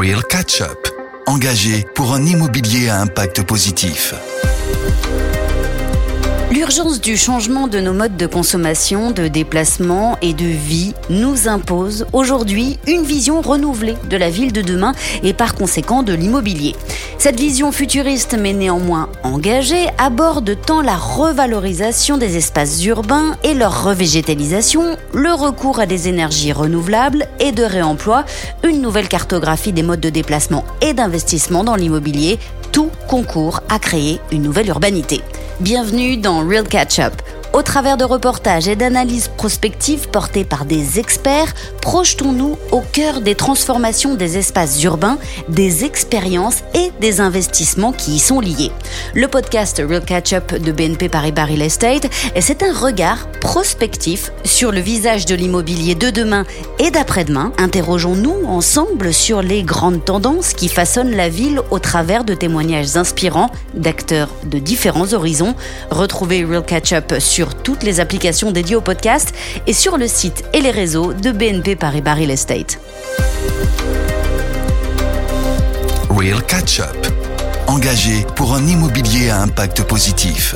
Real Catch Up, engagé pour un immobilier à impact positif. L'urgence du changement de nos modes de consommation, de déplacement et de vie nous impose aujourd'hui une vision renouvelée de la ville de demain et par conséquent de l'immobilier. Cette vision futuriste mais néanmoins engagée aborde tant la revalorisation des espaces urbains et leur revégétalisation, le recours à des énergies renouvelables et de réemploi, une nouvelle cartographie des modes de déplacement et d'investissement dans l'immobilier, tout concourt à créer une nouvelle urbanité. Bienvenue dans Real Catch Up. Au travers de reportages et d'analyses prospectives portées par des experts, projetons-nous au cœur des transformations des espaces urbains, des expériences et des investissements qui y sont liés. Le podcast Real Catch Up de BNP Paribas Real Estate, c'est un regard prospectif sur le visage de l'immobilier de demain et d'après-demain. Interrogeons-nous ensemble sur les grandes tendances qui façonnent la ville au travers de témoignages inspirants d'acteurs de différents horizons. Retrouvez Real Catch Up sur toutes les applications dédiées au podcast et sur le site et les réseaux de BNP Paribas Real Estate. Real Catch Up, engagé pour un immobilier à impact positif.